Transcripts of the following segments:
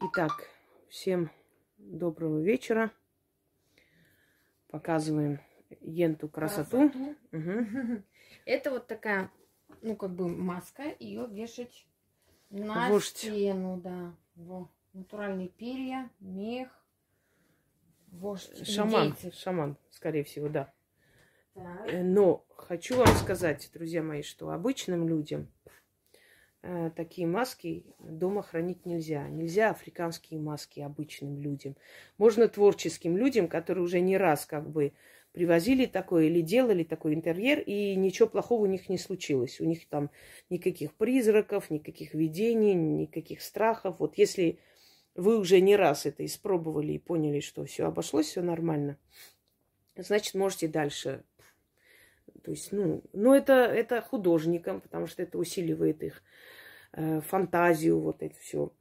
Итак, всем доброго вечера. Показываем енту красоту. красоту. Угу. Это вот такая, ну, как бы маска, ее вешать на Вождь. стену, да. Во. Натуральные перья, мех, вождь Шаман, индейцев. шаман, скорее всего, да. Так. Э, Но хочу вам сказать, друзья мои, что обычным людям э, такие маски дома хранить нельзя. Нельзя африканские маски обычным людям. Можно творческим людям, которые уже не раз как бы привозили такое или делали такой интерьер, и ничего плохого у них не случилось. У них там никаких призраков, никаких видений, никаких страхов. Вот если вы уже не раз это испробовали и поняли, что все обошлось, все нормально, значит, можете дальше то есть, ну, ну это, это художникам, потому что это усиливает их э, фантазию, вот это все,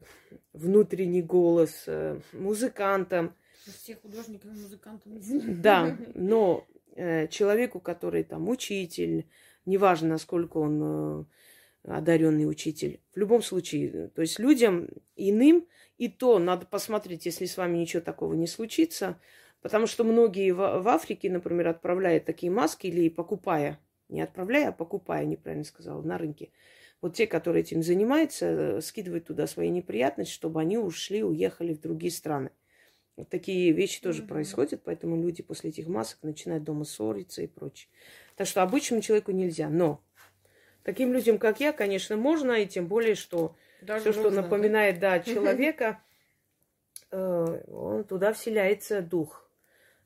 внутренний голос, э, музыкантам. Все художникам и музыкантам. Да, но э, человеку, который там учитель, неважно, насколько он э, одаренный учитель, в любом случае, то есть людям иным, и то надо посмотреть, если с вами ничего такого не случится, Потому что многие в, Африке, например, отправляют такие маски или покупая, не отправляя, а покупая, неправильно сказала, на рынке. Вот те, которые этим занимаются, э, скидывают туда свои неприятности, чтобы они ушли, уехали в другие страны. Вот такие вещи тоже Мгм. происходят, поэтому люди после этих масок начинают дома ссориться и прочее. Так что обычному человеку нельзя. Но таким людям, как я, конечно, можно, и тем более, что все, что напоминает, да, человека, э, он, туда вселяется дух.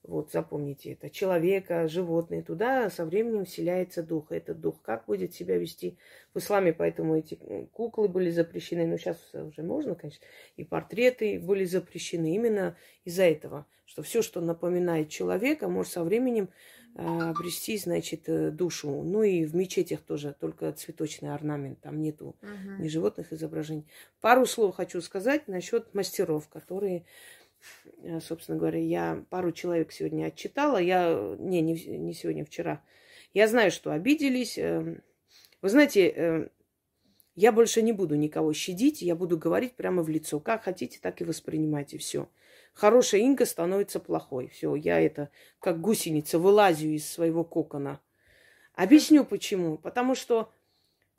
Вот, запомните это. Человека, животное, туда со временем вселяется дух. Этот дух как будет себя вести? В исламе поэтому эти куклы были запрещены. Ну, сейчас уже можно, конечно. И портреты были запрещены именно из-за этого. Что все, что напоминает человека, может со временем э, обрести, значит, э, душу. Ну и в мечетях тоже только цветочный орнамент. Там нету Мгм. не животных изображений. Пару слов хочу сказать насчет мастеров, которые, собственно говоря, я пару человек сегодня отчитала. Я, не, не, не сегодня, вчера. Я знаю, что обиделись. Эм, Вы знаете, э, я больше не буду никого щадить, я буду говорить прямо в лицо. Как хотите, так и воспринимайте все. Хорошая инка становится плохой. Все, я это как гусеница вылазю из своего кокона. Объясню почему. Потому что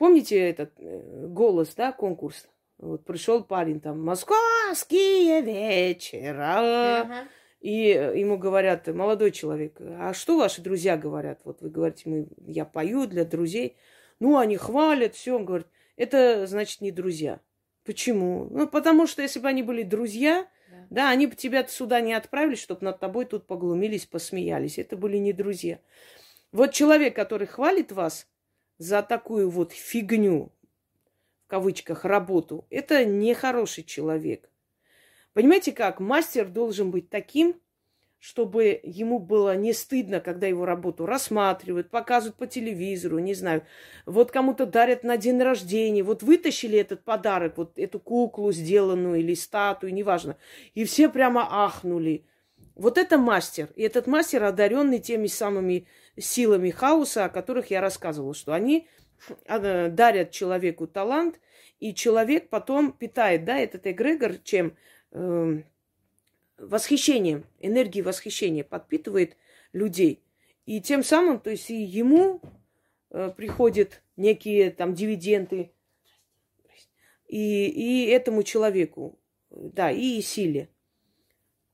Помните этот э, голос, да, конкурс? Вот пришел парень там, московские вечера. Ага. И ему говорят, молодой человек, а что ваши друзья говорят? Вот вы говорите, мы, я пою для друзей. Ну, они хвалят, все. Он говорит, это значит не друзья. Почему? Ну, потому что если бы они были друзья, Да. да, они бы тебя сюда не отправили, чтобы над тобой тут поглумились, посмеялись. Это были не друзья. Вот человек, который хвалит вас за такую вот фигню, кавычках, работу, это нехороший человек. Понимаете как? Мастер должен быть таким, чтобы ему было не стыдно, когда его работу рассматривают, показывают по телевизору, не знаю. Вот кому-то дарят на день рождения. Вот вытащили этот подарок, вот эту куклу сделанную или статую, неважно. И все прямо ахнули. Вот это мастер. И этот мастер одаренный теми самыми силами хаоса, о которых я рассказывала, что они дарят человеку талант, и человек потом питает, да, этот эгрегор, чем эм, восхищением, энергией восхищения подпитывает людей. И тем самым, то есть и ему э, приходят некие там дивиденды, и, и этому человеку, да, и силе.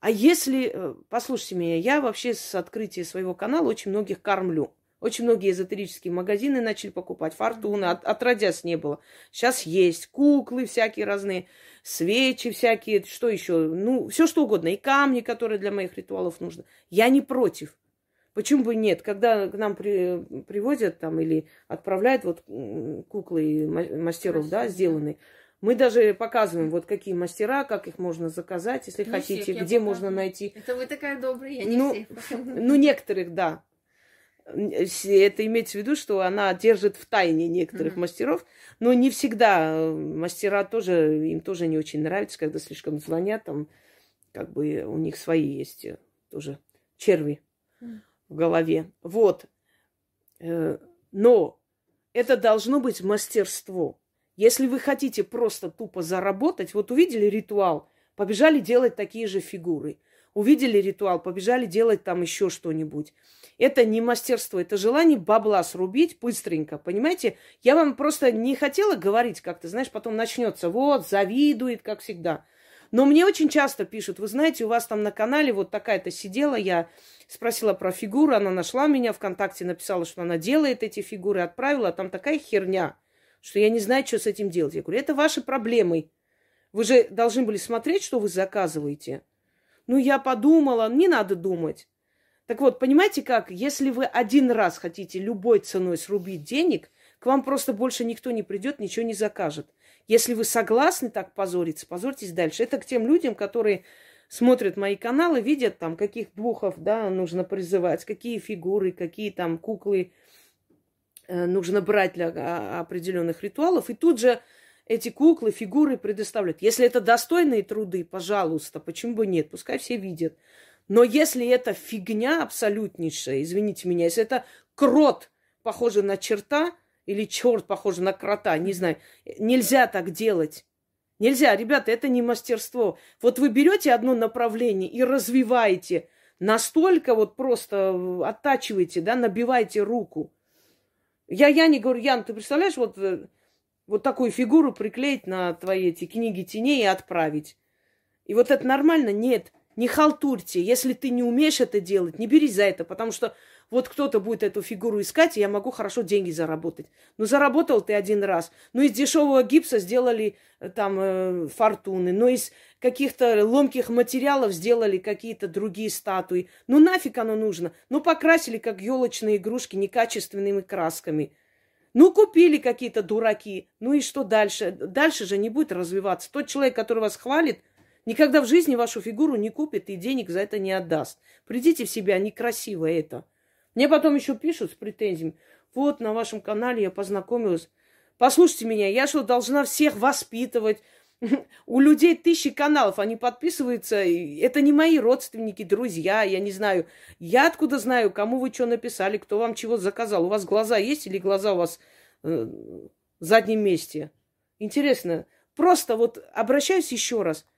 А если, э, послушайте меня, я вообще с открытия своего канала очень многих кормлю. Очень многие эзотерические магазины начали покупать. Фортуны, от, отродясь не было. Сейчас есть куклы всякие разные, свечи всякие, что еще? Ну, все что угодно. И камни, которые для моих ритуалов нужны. Я не против. Почему бы нет? Когда к нам при- привозят там или отправляют вот куклы ма- мастеров, да, сделанные, мы даже показываем, вот какие мастера, как их можно заказать, если Не хотите, всех где можно найти. Это вы такая добрая, я не Ну, всех. Ну, некоторых, да. С- Это имеется в виду, что она держит в тайне некоторых Мгм. мастеров, но не всегда э, мастера тоже, им тоже не очень нравится, когда слишком звонят, там, как бы у них свои есть э, тоже черви Мгм. в голове. Вот. Э, Но это должно быть мастерство. Если вы хотите просто тупо заработать, вот увидели ритуал, побежали делать такие же фигуры. Увидели ритуал, побежали делать там еще что-нибудь. Это не мастерство, это желание бабла срубить быстренько, понимаете? Я вам просто не хотела говорить как-то, знаешь, потом начнется, вот, завидует, как всегда. Но мне очень часто пишут, вы знаете, у вас там на канале вот такая-то сидела, я спросила про фигуру, она нашла меня ВКонтакте, написала, что она делает эти фигуры, отправила, а там такая херня, что я не знаю, что с этим делать. Я говорю, это ваши проблемы. Вы же должны были смотреть, что вы заказываете. Ну, я подумала, не надо думать. Так вот, понимаете как, если вы один раз хотите любой ценой срубить денег, к вам просто больше никто не придет, ничего не закажет. Если вы согласны так позориться, позорьтесь дальше. Это к тем людям, которые смотрят мои каналы, видят там, каких духов, да, нужно призывать, какие фигуры, какие там куклы э, нужно брать для а, определенных ритуалов. И тут же эти куклы, фигуры предоставляют. Если это достойные труды, пожалуйста, почему бы нет? Пускай все видят. Но если это фигня абсолютнейшая, извините меня, если это крот, похожий на черта, или черт, похожий на крота, не знаю, нельзя так делать. Нельзя, ребята, это не мастерство. Вот вы берете одно направление и развиваете, настолько вот просто оттачиваете, да, набиваете руку. Я, я не говорю, Ян, ты представляешь, вот, э, вот такую фигуру приклеить на твои эти книги теней и отправить. И вот это нормально? Нет не халтурьте. Если ты не умеешь это делать, не берись за это, потому что вот кто-то будет эту фигуру искать, и я могу хорошо деньги заработать. Ну, заработал ты один раз. Ну, из дешевого гипса сделали э, там э, фортуны. Ну, из каких-то ломких материалов сделали какие-то другие статуи. Ну, нафиг оно нужно? Ну, покрасили, как елочные игрушки, некачественными красками. Ну, купили какие-то дураки. Ну и что дальше? Дальше же не будет развиваться. Тот человек, который вас хвалит, Никогда в жизни вашу фигуру не купит и денег за это не отдаст. Придите в себя, некрасиво это. Мне потом еще пишут с претензиями. Вот на вашем канале я познакомилась. Послушайте меня, я что, должна всех воспитывать? У людей тысячи каналов, они подписываются. Это не мои родственники, друзья, я не знаю. Я откуда знаю, кому вы что написали, кто вам чего заказал. У вас глаза есть или глаза у вас э, заднем месте? Интересно. Просто вот обращаюсь еще раз –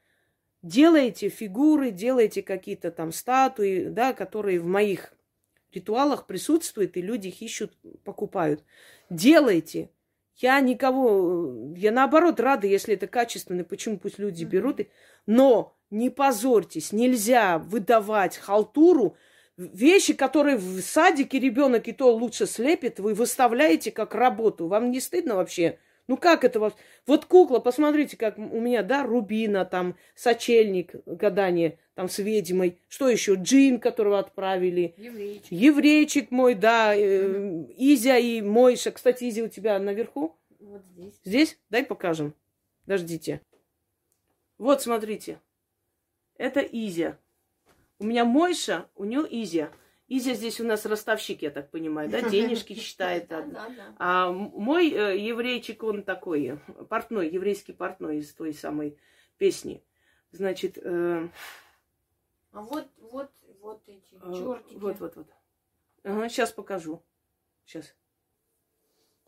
делаете фигуры, делаете какие-то там статуи, да, которые в моих ритуалах присутствуют, и люди их ищут, покупают. Делайте. Я никого, я наоборот рада, если это качественно, почему пусть люди берут. Но не позорьтесь, нельзя выдавать халтуру, вещи, которые в садике ребенок и то лучше слепит, вы выставляете как работу. Вам не стыдно вообще? Ну как это вот? Вот кукла, посмотрите, как у меня, да, Рубина, там, сочельник, гадание, там, с ведьмой. Что еще? Джин, которого отправили. Еврейчик. Еврейчик мой, да. Э, Изя и Мойша. Кстати, Изя у тебя наверху? Вот здесь. Здесь? Дай покажем. Дождите. Вот, смотрите. Это Изя. У меня Мойша, у нее Изя. Изя здесь у нас ростовщик, я так понимаю, да, денежки считает. Да, да. А мой э, еврейчик, он такой, портной, еврейский портной из той самой песни. Значит... Э, а вот, вот, вот эти э, чертики. Вот, вот, вот. Ага, сейчас покажу. Сейчас.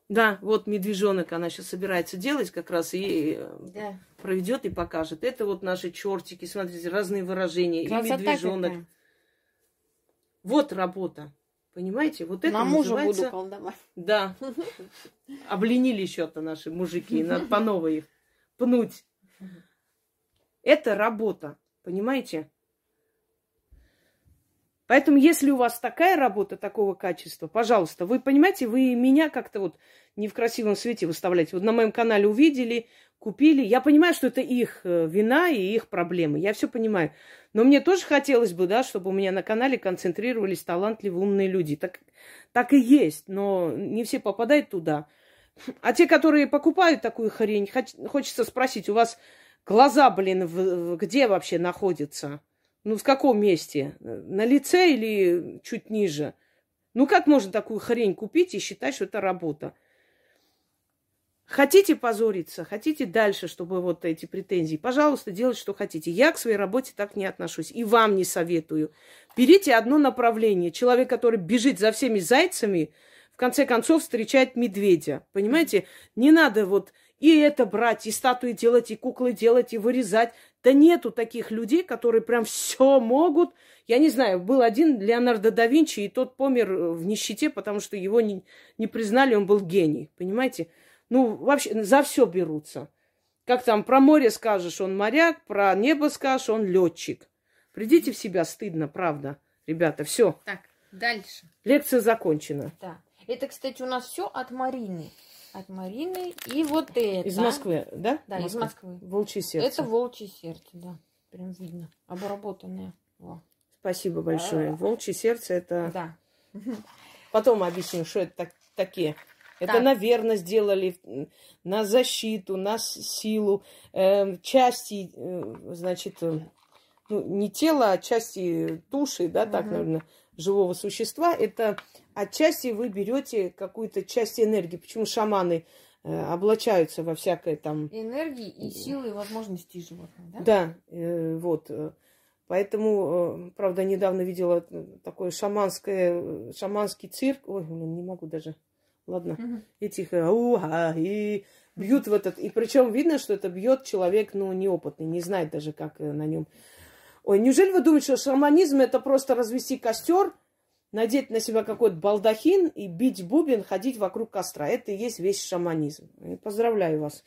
Да, вот медвежонок она сейчас собирается делать как раз и э, да. проведет и покажет. Это вот наши чертики, смотрите, разные выражения. Красота и медвежонок. Какая. Вот работа. Понимаете? Вот это На мужа называется... буду колдовать. Да. Обленили еще-то наши мужики. Надо по новой их пнуть. Это работа. Понимаете? Поэтому, если у вас такая работа такого качества, пожалуйста, вы понимаете, вы меня как-то вот не в красивом свете выставляете. Вот на моем канале увидели, купили. Я понимаю, что это их э, вина и их проблемы. Я все понимаю. Но мне тоже хотелось бы, да, чтобы у меня на канале концентрировались талантливые, умные люди. Так, так и есть, но не все попадают туда. А те, которые покупают такую хрень, хочется спросить, у вас глаза, блин, в, где вообще находятся? Ну, в каком месте? На лице или чуть ниже? Ну, как можно такую хрень купить и считать, что это работа? Хотите позориться, хотите дальше, чтобы вот эти претензии, пожалуйста, делайте, что хотите. Я к своей работе так не отношусь. И вам не советую. Берите одно направление. Человек, который бежит за всеми зайцами, в конце концов встречает медведя. Понимаете? Не надо вот и это брать, и статуи делать, и куклы делать, и вырезать. Да нету таких людей, которые прям все могут. Я не знаю, был один Леонардо да Винчи, и тот помер в нищете, потому что его не, не признали, он был гений. Понимаете? Ну, вообще, за все берутся. Как там про море скажешь, он моряк, про небо скажешь, он летчик. Придите в себя, стыдно, правда. Ребята, все. Так, дальше. Лекция закончена. Да. Это, кстати, у нас все от Марины. От Марины. И вот это. Из Москвы, да? Да, из Москвы. Волчье сердце. Это волчье сердце, да. Прям видно. Обработанное. Во. Спасибо большое. Волчье сердце это... Да. Потом объясню, что это так, такие. Это, Так. наверное, сделали на защиту, на силу, э, части, э, значит, э, ну, не тело, а части души, да, так, Мгм. наверное, живого существа. Это отчасти вы берете какую-то часть энергии. Почему шаманы э, облачаются во всякое там Энергии и силы и возможностей животных, да? да, э, вот. э, Поэтому, правда, недавно видела такой шаманское, шаманский цирк. Ой, блин, не могу даже. Ладно. Этих уха, и бьют в этот. И причем видно, что это бьет человек, ну, неопытный, не знает даже, как на нем. Ой, неужели вы думаете, что шаманизм это просто развести костер, надеть на себя какой-то балдахин и бить бубен, ходить вокруг костра? Это и есть весь шаманизм. Поздравляю вас.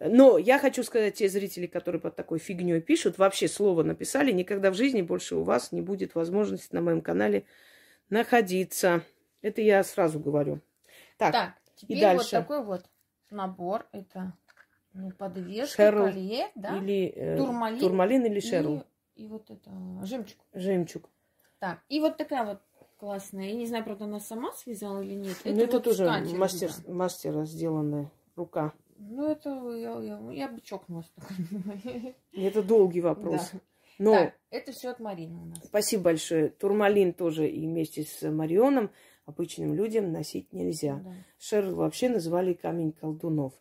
Но я хочу сказать, те зрители, которые под такой фигней пишут, вообще слово написали, никогда в жизни больше у вас не будет возможности на моем канале находиться. Это я сразу говорю. Так, Так, теперь вот дальше. такой вот набор. Это ну, подвеска, Шерл колье, да? или э, Турмалин турмалин или шерл, И, и вот это жемчуг. жемчуг. Так, и вот такая вот классная. Я не знаю, правда, она сама связала или нет. Ну, это вот тоже мастер, да. мастера сделанная рука. Ну, это я, я, я бы чокнулась. Это долгий вопрос. Да. Но Так, это все от Марины у нас. спасибо большое. Турмалин тоже и вместе с Марионом обычным людям носить нельзя. Да. Шерл вообще называли камень колдунов.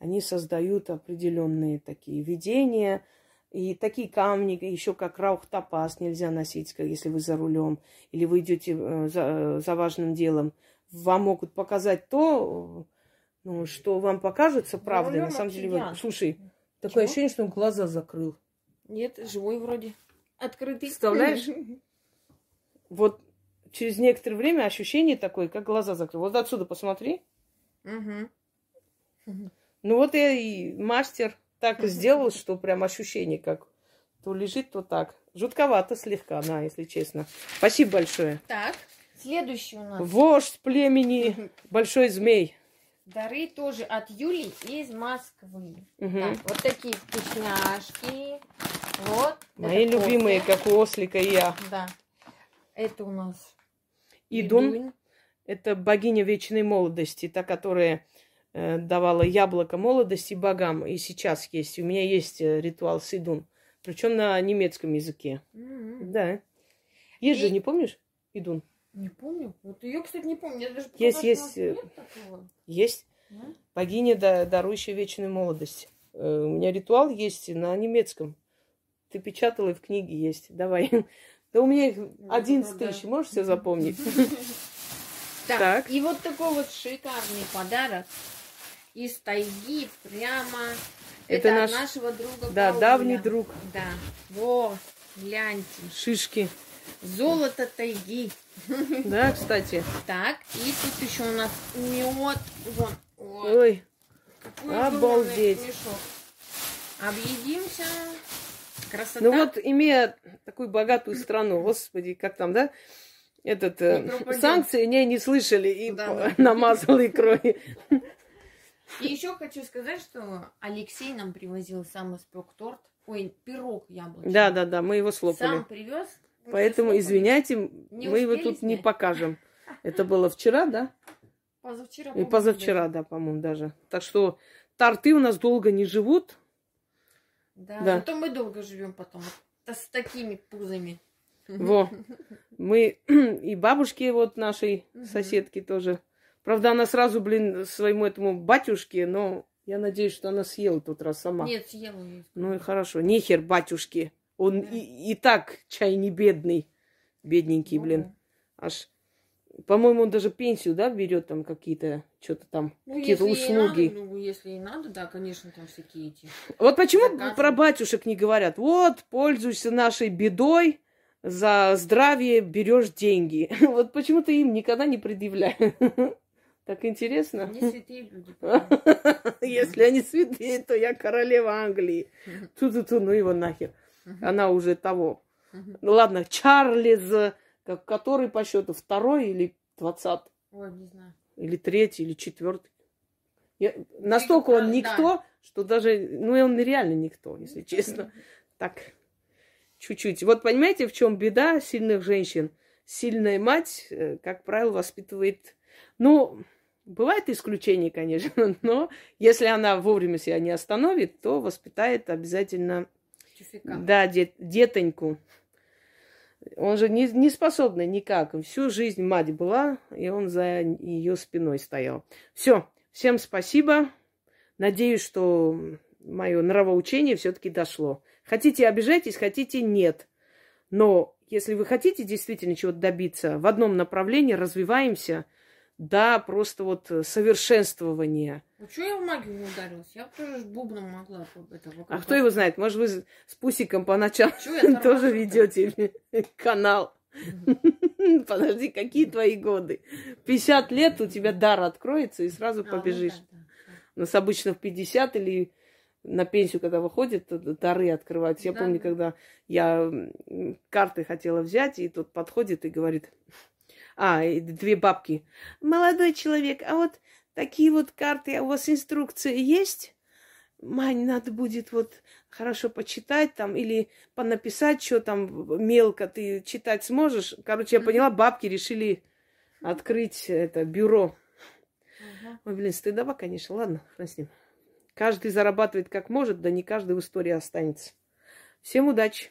Они создают определенные такие видения. И такие камни, еще как раух топаз нельзя носить, как если вы за рулем или вы идете э, за, за важным делом. Вам могут показать то, э, ну, что вам покажется правдой. На самом деле, вы... слушай, такое Чего? ощущение, что он глаза закрыл. Нет, живой вроде. Открытый. Представляешь? Вот через некоторое время ощущение такое, как глаза закрыл. Вот отсюда посмотри. Мгм. Ну вот я и мастер так и сделал, что прям ощущение как то лежит, то так. Жутковато слегка, на, если честно. Спасибо большое. Так, следующий у нас. Вождь племени Большой Змей. Дары тоже от Юли из Москвы. Мгм. Так, вот такие вкусняшки. Вот. Мои это любимые, кофе. как у ослика и я. Да. Это у нас Идун – это богиня вечной молодости, та, которая давала яблоко молодости богам. И сейчас есть. У меня есть э, ритуал с Идун. Причем на немецком языке. М-м. Да. Есть же, И- не помнишь? Идун. Не помню. Вот ее, кстати, не помню. Я даже Есть, есть, э, нет такого. Есть. Да? Богиня, да- дарующая вечную молодость. Э, У меня ритуал есть на немецком. Ты печатала и в книге есть. Давай. Да у меня их 11 да. тысяч. Можешь все запомнить? Так, Так. и вот такой вот шикарный подарок из тайги прямо. Это Это, наш- нашего друга Да, Пауля. давний друг. Да. Во, гляньте. Шишки. Золото тайги. Да, кстати. Так, и тут еще у нас мед. Вон. Ой, Ой, какой обалдеть. мешок. Объедимся. Красота. ну вот, имея такую богатую страну, господи, как там, да? Этот, э, Не санкции не, не слышали и Да, да. намазал икрой. И еще хочу сказать, что Алексей нам привозил сам испек торт. Ой, пирог яблочный. Да, да, да, мы его слопали. Сам привез. Поэтому, извиняйте, Не мы его тут не покажем. Это было вчера, да? Позавчера. И позавчера, да, по-моему, даже. Так что торты у нас долго не живут. Да. Да. Зато мы долго живем потом. Вот с такими пузами. Во. Мы и бабушке вот нашей соседки тоже. Правда, она сразу, блин, своему этому батюшке, но я надеюсь, что она съела тот раз сама. Нет, съела. Ну и хорошо. Нихер батюшки. Он Да. и, и так чай не бедный. Бедненький, Ну блин. Аж По-моему, он даже пенсию, да, берет там какие-то, что-то там, Ну, какие-то услуги. надо, ну, если и надо, да, конечно, там всякие эти. Вот почему Заказы. про батюшек не говорят? Вот, пользуйся нашей бедой, за здравие берешь деньги. Вот почему-то им никогда не предъявляю. Так интересно. Не святые люди. Если они святые, то я королева Англии. Ту-ту-ту, ну его нахер. Она уже того. Ну ладно, Чарльз, который по счету второй или двадцатый, Ой, не знаю. или третий, или четвертый. Я- настолько он да. никто, что даже, ну и он реально никто, если честно. Так, чуть-чуть. Вот понимаете, в чем беда сильных женщин? Сильная мать, э, как правило, воспитывает... Ну, бывает исключение, конечно, но если она вовремя себя не остановит, то воспитает обязательно, Тюфика. да, дет- детоньку. Он же не, не способный никак. Всю жизнь мать была, и он за ее спиной стоял. Все, всем спасибо. Надеюсь, что мое нравоучение все-таки дошло. Хотите, обижайтесь, хотите, нет. Но если вы хотите действительно чего-то добиться, в одном направлении развиваемся до просто вот э, совершенствования. Ну, что я в магию не ударилась? Я тоже бубном могла это А кто его знает, может, вы с- Пусиком поначалу тоже ведете канал. Подожди, какие твои годы? 50 лет у тебя дар откроется, и сразу ну побежишь. да, да, да. У нас обычно в 50 или на пенсию, когда выходит, дары открываются. Я Да, помню, да. когда я карты хотела взять, и тут подходит и говорит, а, и две бабки. Молодой человек, а вот такие вот карты, а у вас инструкции есть? Мань, надо будет вот хорошо почитать там или понаписать, что там мелко ты читать сможешь. Короче, я поняла, бабки решили открыть это бюро. Ага. Ой, блин, стыдоба, конечно. Ладно, хрен с ним. Каждый зарабатывает как может, да не каждый в истории останется. Всем удачи!